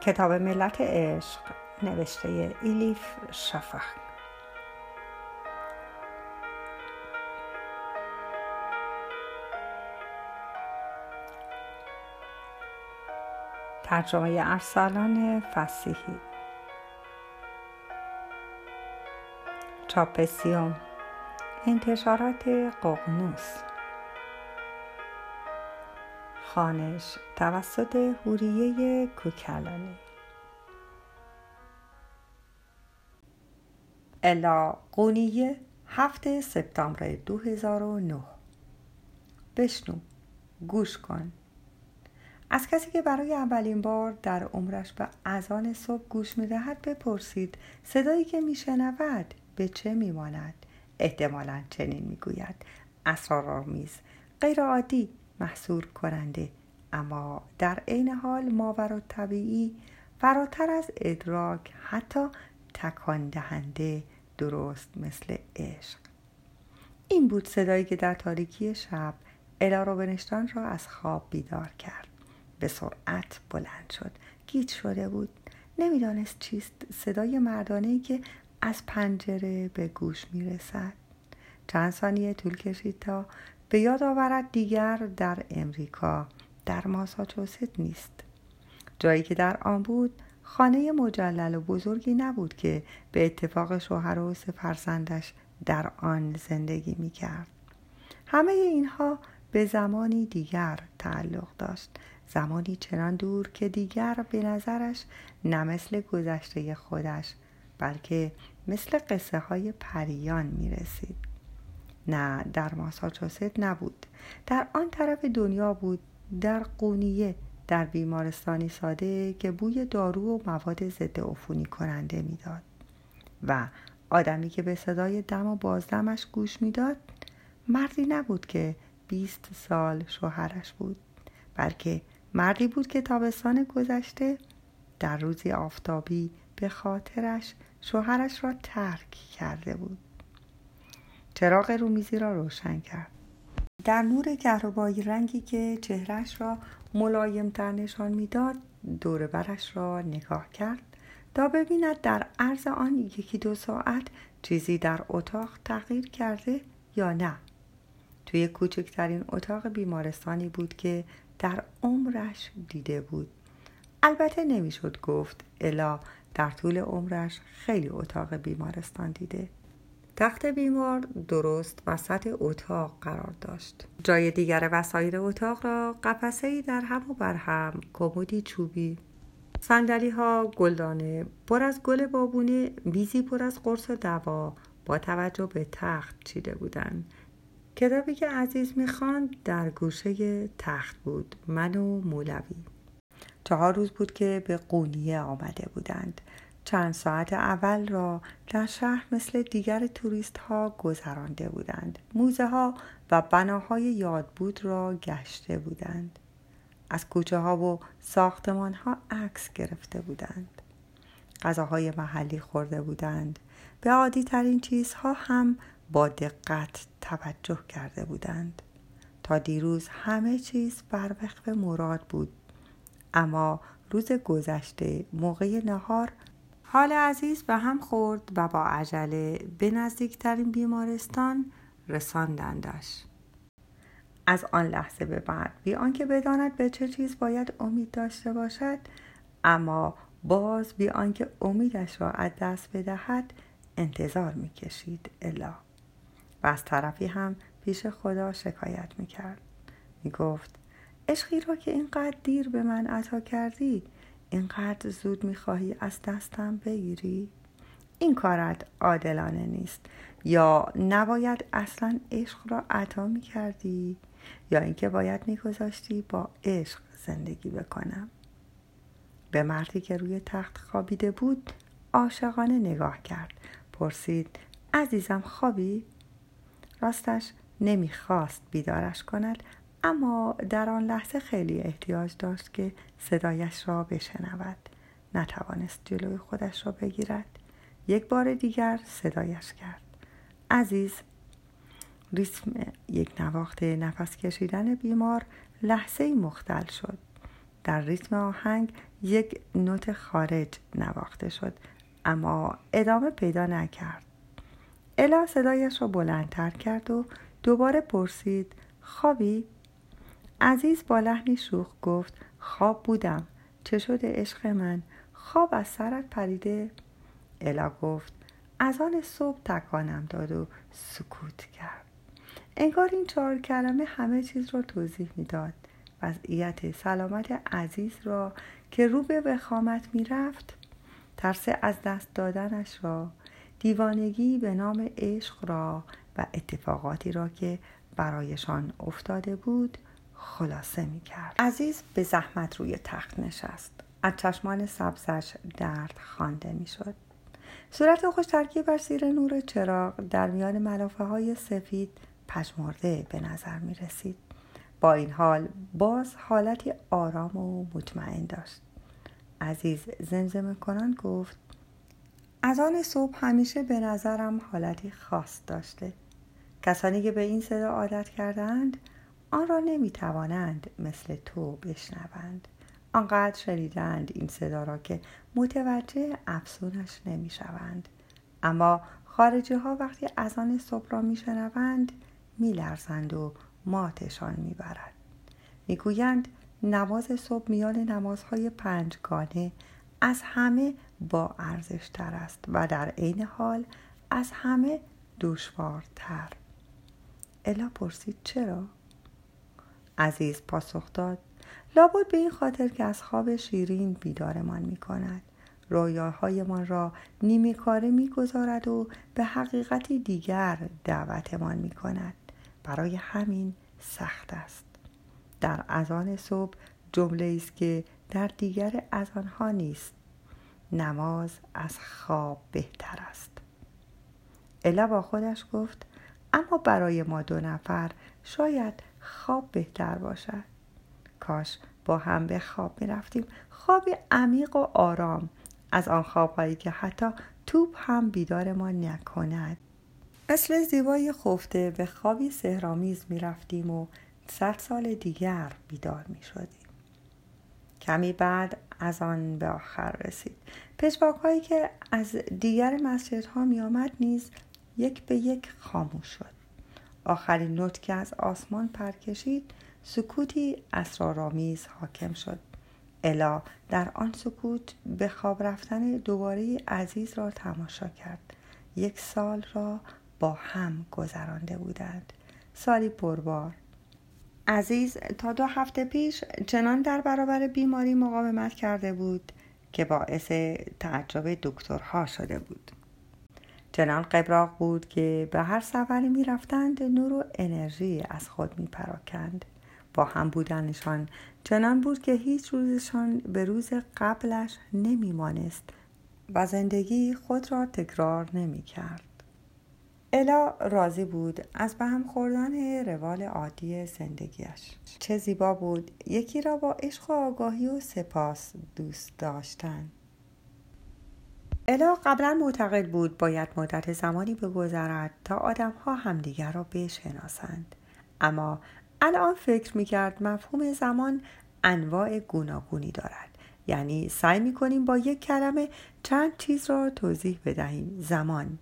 کتاب ملت عشق نوشته ایلیف شفق. ترجمه ارسلان فسیحی. چاپسیوم. انتشارات ققنوس. خانش توسط هوریه کوکلانی. الا قونیه هفته سپتامبر 2009 بشنو گوش کن. از کسی که برای اولین بار در عمرش به اذان صبح گوش می‌دهد بپرسید صدایی که میشنود به چه میماند؟ احتمالا چنین می‌گوید. اسرارآمیز غیرعادی. محصور کننده. اما در عین حال ماور و طبیعی فراتر از ادراک حتی تکان دهنده درست مثل عشق. این بود صدایی که در تاریکی شب الا روبنشتان را از خواب بیدار کرد. به سرعت بلند شد. گیت شده بود. نمی‌دانست چیست. صدای مردانه که از پنجره به گوش می رسد چند ثانیه طول کشید تا به یاد آورد دیگر در امریکا در ماساچوست نیست جایی که در آن بود خانه مجلل و بزرگی نبود که به اتفاق شوهر و سه فرزندش در آن زندگی می کرد. همه اینها به زمانی دیگر تعلق داشت زمانی چنان دور که دیگر به نظرش نه مثل گذشته خودش بلکه مثل قصه های پریان می رسید. نه در ماساچوست نبود. در آن طرف دنیا بود در قونیه در بیمارستانی ساده که بوی دارو و مواد ضد عفونی کننده می‌داد. و آدمی که به صدای دم و بازدمش گوش می‌داد مردی نبود که بیست سال شوهرش بود بلکه مردی بود که تابستان گذشته در روزی آفتابی به خاطرش شوهرش را ترک کرده بود. چراغ رومیزی را روشن کرد. در نور کهربایی رنگی که چهرش را ملایمتر نشان می‌داد دور برش را نگاه کرد تا ببیند در عرض آن یکی دو ساعت چیزی در اتاق تغییر کرده یا نه. توی کوچکترین اتاق بیمارستانی بود که در عمرش دیده بود. البته نمی‌شد گفت الا در طول عمرش خیلی اتاق بیمارستان دیده. تخت بیمار درست وسط اتاق قرار داشت. جای دیگر وسایل اتاق را قفسه ای در هم و بر هم کمدی چوبی صندلی ها گلدانه پر از گل بابونه میزی پر از قرص دوا با توجه به تخت چیده بودند. کتابی که عزیز می‌خواند در گوشه تخت بود من و مولوی. چهار روز بود که به قونیه آمده بودند. چند ساعت اول را در شهر مثل دیگر توریست ها گذرانده بودند. موزه ها و بناهای یادبود را گشته بودند. از کوچه ها و ساختمان ها عکس گرفته بودند. غذاهای محلی خورده بودند. به عادی ترین چیزها هم با دقت توجه کرده بودند. تا دیروز همه چیز بر وقف مراد بود. اما روز گذشته موقع نهار حال عزیز به هم خورد و با عجله به نزدیکترین بیمارستان رساندندش. از آن لحظه به بعد بی آنکه بداند به چه چیز باید امید داشته باشد اما باز بی آنکه امیدش را از دست بدهد انتظار می‌کشید الا. و از طرفی هم پیش خدا شکایت می‌کرد. می‌گفت عشقی را که اینقدر دیر به من عطا کردی اینقدر زود می‌خواهی از دستم بگیری؟ این کارت عادلانه نیست. یا نباید اصلا عشق را عطا می‌کردی یا اینکه باید میگذاشتی با عشق زندگی بکنم. به مردی که روی تخت خوابیده بود عاشقانه نگاه کرد. پرسید عزیزم خوابی؟ راستش نمی‌خواست بیدارش کند اما در آن لحظه خیلی احتیاج داشت که صدایش را بشنود. نتوانست جلوی خودش را بگیرد. یک بار دیگر صدایش کرد. عزیز ریتم یک نواخت نفس کشیدن بیمار لحظه مختل شد. در ریتم آهنگ یک نوت خارج نواخته شد اما ادامه پیدا نکرد. الا صدایش را بلندتر کرد و دوباره پرسید خوابی؟ عزیز با لحنی شوخ گفت خواب بودم. چه شده عشق من؟ خواب از سرت پریده؟ الا گفت از آن صبح تکانم داد و سکوت کرد. انگار این چهار کلمه همه چیز را توضیح می‌داد. وضعیت سلامت عزیز را که رو به وخامت می‌رفت ترس از دست دادنش را دیوانگی به نام عشق را و اتفاقاتی را که برایشان افتاده بود خلاصه می کرد. عزیز به زحمت روی تخت نشست. از چشمان سبزش درد خوانده می شد. صورت خوش بر زیر نور چراغ در میان ملافه های سفید پشمرده به نظر می رسید. با این حال باز حالتی آرام و مطمئن داشت. عزیز زمزمه کنان گفت از آن صبح همیشه به نظرم حالتی خاص داشته کسانی که به این صدا عادت کردند آن را نمی توانند مثل تو بشنوند. آنقدر شنیدند این صدا را که متوجه افسونش نمی شوند اما خارجی ها وقتی از آن صبح را می شنوند می لرزند و ماتشان می برد می گویند نماز صبح میان نمازهای پنجگانه از همه با ارزش تر است و در عین حال از همه دشوارتر. الا پرسید چرا؟ عزیز پاسخ داد. لابد به این خاطر که از خواب شیرین بیدارمان می کند رویاهایمان را نیمی کاره می گذارد و به حقیقتی دیگر دعوتمان می کند برای همین سخت است. در اذان صبح جمله است که در دیگر از آنها نیست. نماز از خواب بهتر است. الا با خودش گفت اما برای ما دو نفر شاید خواب بهتر باشد. کاش با هم به خواب می رفتیم خوابی عمیق و آرام از آن خوابهایی که حتی توپ هم بیدار ما نکند. مثل زیبای خفته به خوابی سهرامیز می رفتیم و صد سال دیگر بیدار می شدیم. کمی بعد از آن به آخر رسید. پشباک هایی که از دیگر مسجدها می آمد نیز یک به یک خاموش شد. آخرین نوت که از آسمان پر کشید سکوتی اسرارآمیز حاکم شد. الا در آن سکوت به خواب رفتن دوباره عزیز را تماشا کرد. یک سال را با هم گذرانده بودند. سالی پربار. عزیز تا دو هفته پیش چنان در برابر بیماری مقاومت کرده بود که باعث تعجب دکترها شده بود. چنان قبراق بود که به هر سفری می رفتند نور و انرژی از خود می پراکند. با هم بودنشان چنان بود که هیچ روزشان به روز قبلش نمی مانست و زندگی خود را تکرار نمی کرد. الا راضی بود از به هم خوردن روال عادی زندگیش چه زیبا بود یکی را با عشق و آگاهی و سپاس دوست داشتن الا قبلا معتقد بود باید مدت زمانی بگذرد تا آدمها همدیگر را بشناسند. اما الان فکر می‌کرد مفهوم زمان انواع گوناگونی دارد. یعنی سعی می‌کنیم با یک کلمه چند چیز را توضیح بدهیم. زمان.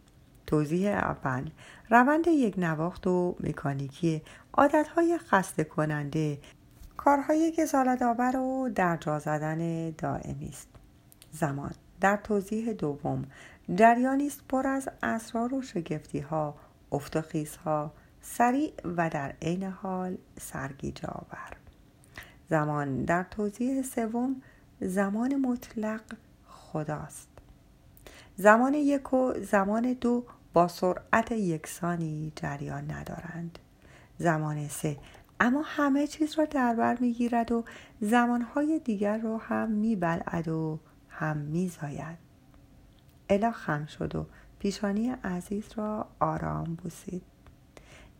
توضیح اول. روند یک نواخت و مکانیکی عادتهای خسته کننده کارهای کسالت آور و در جا زدن دائمی است. زمان. در توضیح دوم جریانی است پر از اسرار و شگفتی ها افت و ها سریع و در عین حال سرگیجه آور. زمان در توضیح سوم زمان مطلق خداست. زمان یک و زمان دو با سرعت یکسانی جریان ندارند. زمان سه اما همه چیز را در بر می‌گیرد و زمانهای دیگر را هم میبلعد و هم میزاید. الا خم شد و پیشانی عزیز را آرام بوسید.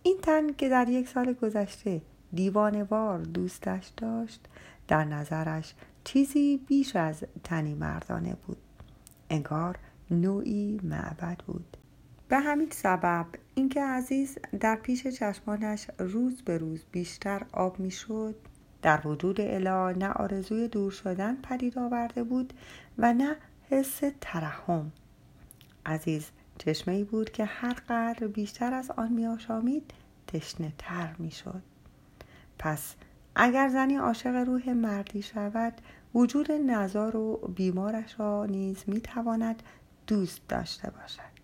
این تن که در یک سال گذشته دیوانوار دوستش داشت در نظرش چیزی بیش از تنی مردانه بود. انگار نوعی معبد بود. به همین سبب اینکه عزیز در پیش چشمانش روز به روز بیشتر آب می‌شد در وجود الا نه آرزوی دور شدن پدید آورده بود و نه حس ترحم. عزیز چشمه ای بود که هر قدر بیشتر از آن می آشامید تشنه تر می شد. پس اگر زنی عاشق روح مردی شود وجود نزار و بیمارش را نیز می تواند دوست داشته باشد.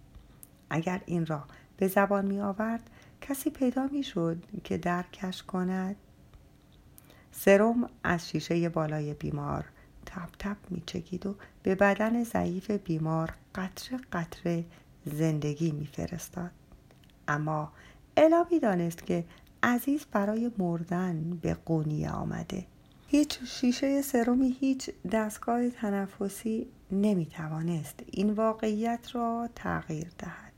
اگر این را به زبان می آورد کسی پیدا می شد که درکش کند؟ سرم از شیشه بالای بیمار تپ تپ می چکید و به بدن ضعیف بیمار قطره قطره زندگی می فرستاد. اما الا می دانست که عزیز برای مردن به قونیه آمده. هیچ شیشه سرومی هیچ دستگاه تنفسی نمی توانست این واقعیت را تغییر دهد.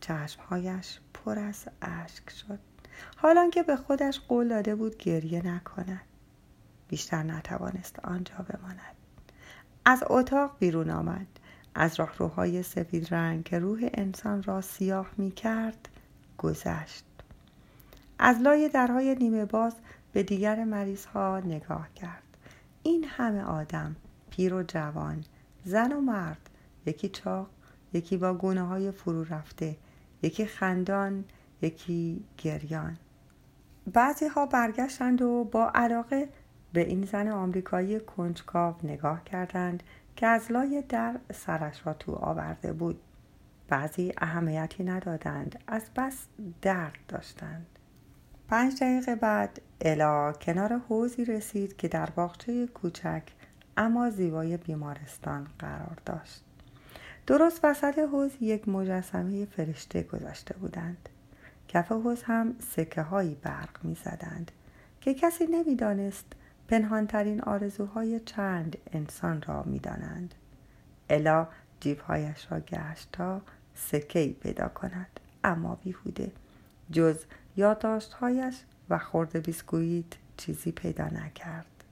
چشمهایش پر از اشک شد. حالا که به خودش قول داده بود گریه نکند. بیشتر نتوانست آنجا بماند. از اتاق بیرون آمد. از راهروهای سفید رنگ که روح انسان را سیاه می کرد گذشت. از لای درهای نیمه باز به دیگر مریض ها نگاه کرد. این همه آدم پیر و جوان زن و مرد یکی چاق یکی با گونه های فرو رفته یکی خندان یکی گریان. بعضی ها برگشتند و با علاقه به این زن آمریکایی کنجکاو نگاه کردند که از لای در سرش را تو آورده بود. بعضی اهمیتی ندادند از بس درد داشتند. پنج دقیقه بعد الا کنار حوزی رسید که در باغچه کوچک اما زیبای بیمارستان قرار داشت. درست وسط حوز یک مجسمه فرشته گذاشته بودند. کف حوز هم سکه هایی برق می زدند که کسی نمی‌دانست پنهانترین آرزوهای چند انسان را می دانند. الا جیبهایش را گشت تا سکه پیدا کند اما بیهوده جز یادداشتهایش و خورده بیسکویت چیزی پیدا نکرد.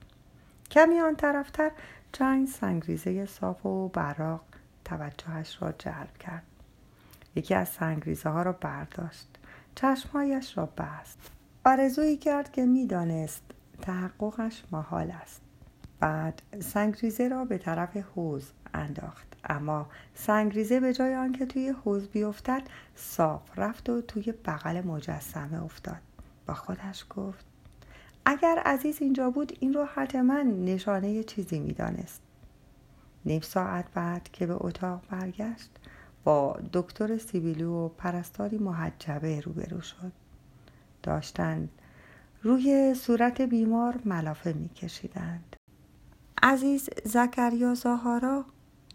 کمی آن طرفتر چند سنگریزه صاف و براق توجهش را جلب کرد. یکی از سنگریزه ها را برداشت. چشمهایش را بست. آرزویی کرد که می‌دانست تحققش محال است. بعد سنگریزه را به طرف حوز انداخت. اما سنگریزه به جای آنکه توی حوز بیفتد صاف رفت و توی بغل مجسمه افتاد. با خودش گفت اگر عزیز اینجا بود این رو حتما نشانه چیزی می‌دانست. نیم ساعت بعد که به اتاق برگشت با دکتر سیبیلو و پرستاری محجبه روبرو شد. داشتند روی صورت بیمار ملافه میکشیدند. عزیز زکریا زاهارا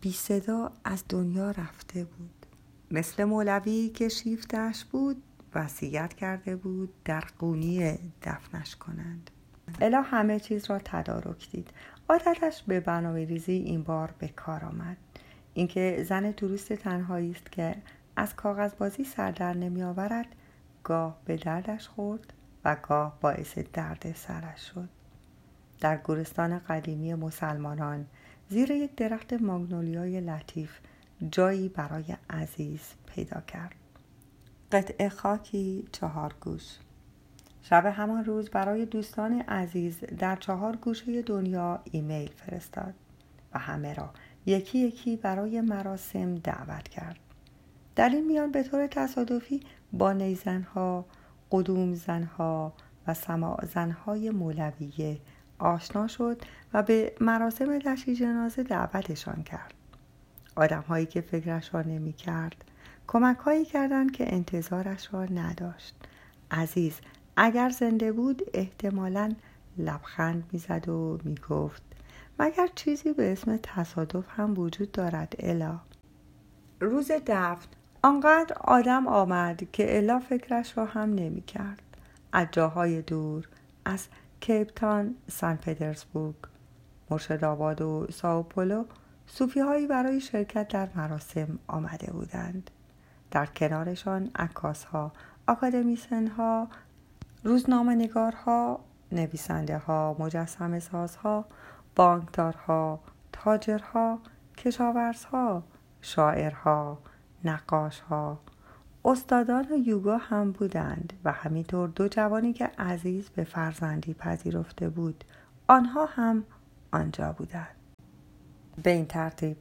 بی صدا از دنیا رفته بود. مثل مولوی که شیفتش بود وصیت کرده بود در قونی دفنش کنند. الا همه چیز را تدارک دید. عادتش به برنامه ریزی این بار به کار آمد. اینکه زن توریست تنهایی است که از کاغذ بازی سر در نمی آورد گاه به دردش خورد و گاه باعث درد سرش شد. در گورستان قدیمی مسلمانان زیر یک درخت ماگنولیای لطیف جایی برای عزیز پیدا کرد. قطعه خاکی چهار گوش. شب همان روز برای دوستان عزیز در چهار گوشه دنیا ایمیل فرستاد و همه را یکی یکی برای مراسم دعوت کرد. در این میان به طور تصادفی با نیزنها قدوم زنها و سماع زنهای مولویه آشنا شد و به مراسم لشی جنازه دعوتشان کرد. آدم هایی که فکرش را نمی کرد کمک هایی کردند که انتظارش را نداشت. عزیز اگر زنده بود احتمالا لبخند می‌زد و می‌گفت مگر چیزی به اسم تصادف هم وجود دارد الا؟ روز دفن آنقدر آدم آمد که الا فکرش را هم نمی کرد از جاهای دور از کیپتان سن پترزبورگ مرشد آباد و ساوپولو صوفی هایی برای شرکت در مراسم آمده بودند. در کنارشان عکاس ها اکادمیسن ها روزنامه نگارها نویسنده ها مجسم سازها بانکدارها تاجرها کشاورزها شاعرها نقاشها. استادان یوگا هم بودند و همینطور دو جوانی که عزیز به فرزندی پذیرفته بود آنها هم آنجا بودند. به این ترتیب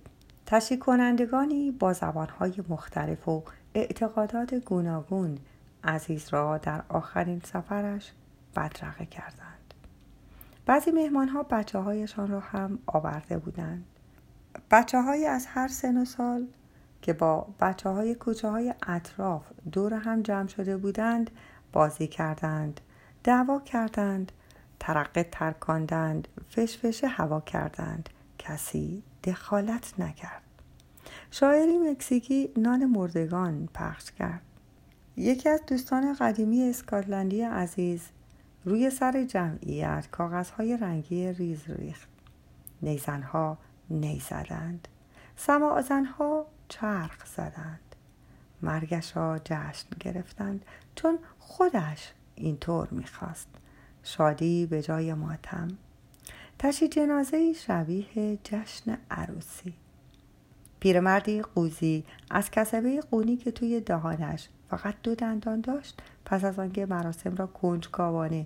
تشریح کنندگانی با زبانهای مختلف و اعتقادات گوناگون عزیز را در آخرین سفرش بدرقه کردند. بعضی مهمان ها بچه هایشان را هم آورده بودند. بچه های از هر سن و سال که با بچه های کوچه های اطراف دور هم جمع شده بودند بازی کردند دعوا کردند ترقه ترکاندند فشفشه هوا کردند. کسی دخالت نکرد. شاعری مکزیکی نان مردگان پخش کرد. یکی از دوستان قدیمی اسکاتلندی عزیز روی سر جمعیت کاغذهای رنگی ریز ریخت. نیزنها نی زدند سماعزنها چرخ زدند. مرگش را جشن گرفتند. چون خودش اینطور می‌خواست. شادی به جای ماتم. تشی جنازه شبیه جشن عروسی. پیرمردی قوزی از کسبه قونی که توی دهانش فقط دو دندان داشت پس از آنکه مراسم را کنجکاوانه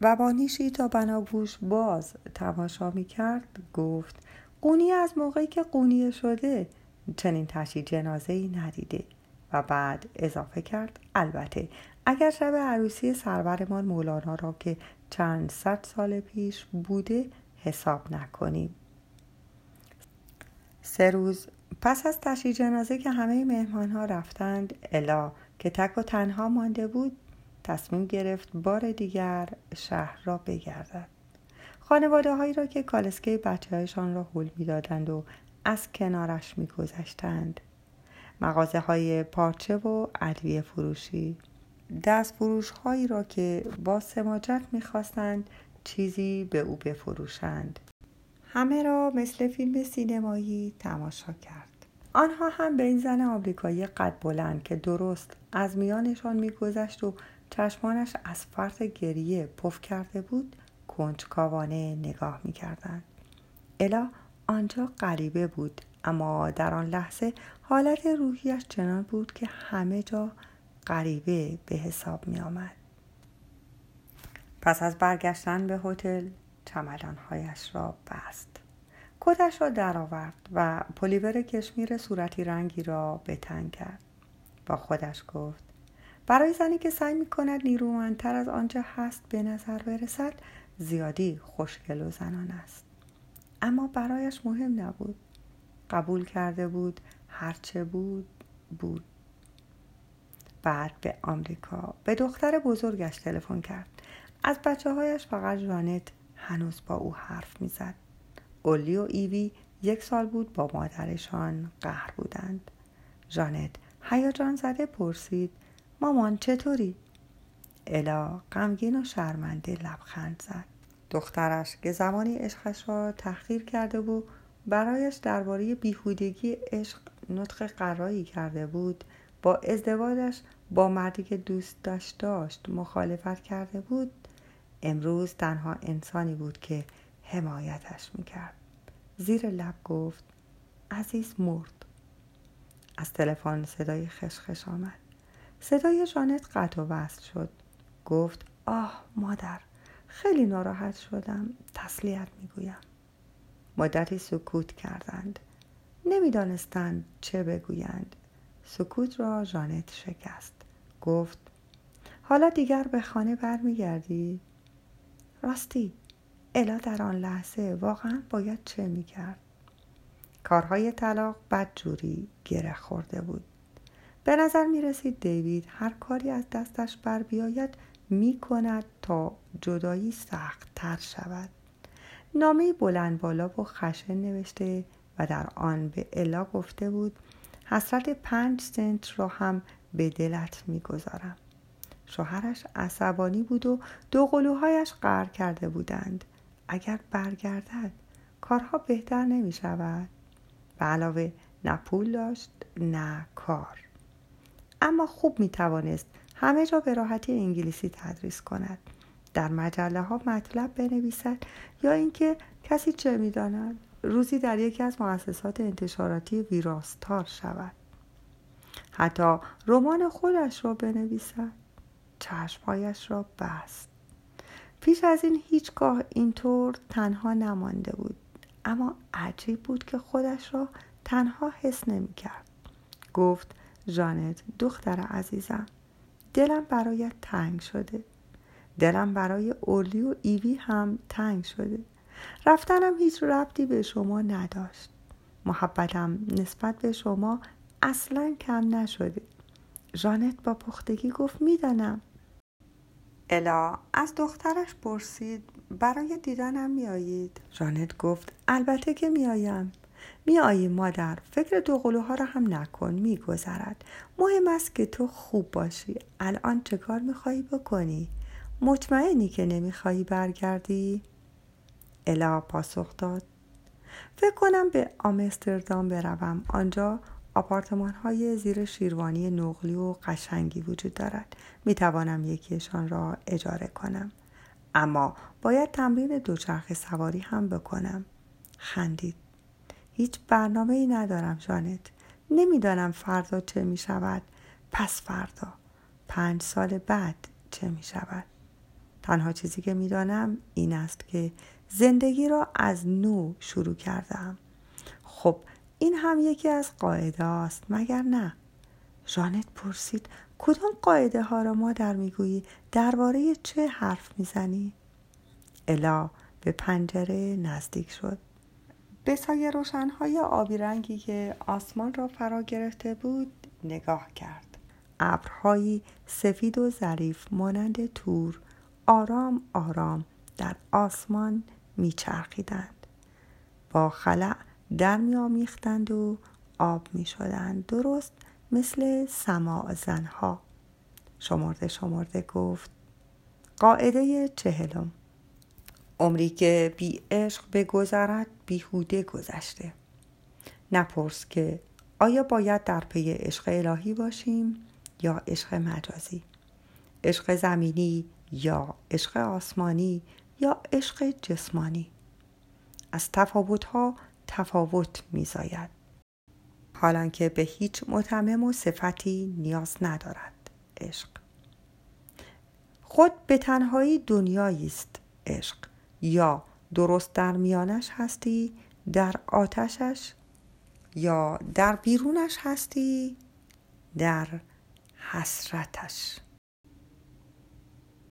و با نیشی تا بناگوش باز تماشا می کرد گفت قونی از موقعی که قونیه شده چنین تشی جنازه ای ندیده. و بعد اضافه کرد البته اگر شب عروسی سرورمان مولانا را که چند صد سال پیش بوده حساب نکنیم. سه روز پس از تشی جنازه که همه مهمان ها رفتند الا که تک و تنها مانده بود تصمیم گرفت بار دیگر شهر را بگردد. خانواده هایی را که کالسکه بچه هایشان را حول می‌دادند و از کنارش میگذشتند. مغازه های پارچه و ادویه فروشی. دست فروش هایی را که با سماجت می‌خواستند چیزی به او بفروشند. همه را مثل فیلم سینمایی تماشا کرد. آنها هم به این زن آمریکایی قد بلند که درست از میانشان میگذشت و چشمانش از فرط گریه پف کرده بود کنجکاوانه نگاه می‌کردند الا آنجا غریبه بود اما در آن لحظه حالت روحیش چنان بود که همه جا غریبه به حساب می آمد. پس از برگشتن به هتل چمدانهایش را بست کتش را درآورد و پلیور کشمیر صورتی رنگی را به تنگ کرد با خودش گفت برای زنی که سعی می کند نیرومندتر از آنچه هست به نظر برسد زیادی خوشگل و زنان است. اما برایش مهم نبود. قبول کرده بود هرچه بود بود. بعد به آمریکا به دختر بزرگش تلفن کرد. از بچه هایش فقط جانت هنوز با او حرف می‌زد. اولی و ایوی یک سال بود با مادرشان قهر بودند. جانت هیجان زده پرسید مامان چطوری؟ الا غمگین و شرمنده لبخند زد. دخترش که زمانی عشقش را تحقیر کرده بود برایش درباره بیهودگی عشق نطق قرایی کرده بود با ازدواجش با مردی که دوست داشت داشت مخالفت کرده بود. امروز تنها انسانی بود که حمایتش می‌کرد. زیر لب گفت عزیز مرد. از تلفن صدای خشخش آمد. صدای جانت قطع و وصل شد. گفت آه مادر خیلی ناراحت شدم. تسلیت می‌گویم. مدتی سکوت کردند. نمی‌دانستند چه بگویند. سکوت را جانت شکست. گفت حالا دیگر به خانه برمیگردی؟ راستی. الا در آن لحظه واقعا باید چه می‌کرد؟ کارهای طلاق بدجوری گره خورده بود. به نظر می رسید دیوید هر کاری از دستش بر بیاید می کند تا جدایی سخت تر شود. نامه بلند بالا و خشن نوشته و در آن به الا گفته بود حسرت پنج سنت را هم به دلت می‌گذارم. شوهرش عصبانی بود و دو قلوهایش قهر کرده بودند. اگر برگردد کارها بهتر نمی شود به علاوه نه پول داشت نه کار. اما خوب می توانست همه جا به راحتی انگلیسی تدریس کند. در مجله ها مطلب بنویسد یا اینکه کسی چه می‌داند. روزی در یکی از مؤسسات انتشاراتی ویراستار شود. حتی رمان خودش را بنویسد. چشمهایش را بست. پیش از این هیچگاه اینطور تنها نمانده بود. اما عجیب بود که خودش را تنها حس نمی کرد. گفت جانت دختر عزیزم دلم برایت تنگ شده. دلم برای اولی و ایوی هم تنگ شده. رفتنم هیچ ربطی به شما نداشت. محبتم نسبت به شما اصلا کم نشده. جانت با پختگی گفت می‌دانم. الا از دخترش پرسید برای دیدنم میآیید؟ جانت گفت البته که میآیم. میآیی مادر فکر دوقلوها را هم نکن میگذرد. مهم است که تو خوب باشی. الان چه کار می‌خواهی بکنی؟ مطمئنی که نمی‌خواهی برگردی؟ الا پاسخ داد. فکر کنم به آمستردام بروم. آنجا آپارتمان های زیر شیروانی نقلی و قشنگی وجود دارد. می توانم یکیشان را اجاره کنم. اما باید تمرین دوچرخه سواری هم بکنم. خندید. هیچ برنامه ای ندارم جانت. نمی‌دانم فردا چه می شود پس فردا. پنج سال بعد چه می شود تنها چیزی که می‌دانم این است که زندگی را از نو شروع کردم خب این هم یکی از قاعده است مگر نه؟ جانت پرسید کدام قاعده ها را ما در می‌گویی؟ درباره چه حرف می‌زنی؟ الا به پنجره نزدیک شد. به سایه روشنهای آبی رنگی که آسمان را فرا گرفته بود نگاه کرد. ابرهایی سفید و ظریف مانند تور آرام آرام در آسمان میچرخیدند. با خلع در میآمیختند و آب می‌شدند. درست مثل سماع زنها. شمرده شمرده گفت قاعده چهلم. عمری که بی عشق بگذرد بیهوده گذشته. نپرس که آیا باید در پی عشق الهی باشیم یا عشق مجازی؟ عشق زمینی یا عشق آسمانی یا عشق جسمانی؟ از تفاوتها تفاوت میزاید. حالان که به هیچ متمم و صفتی نیاز ندارد. عشق. خود به تنهایی دنیایی است. عشق. یا درست در میانش هستی در آتشش یا در بیرونش هستی در حسرتش.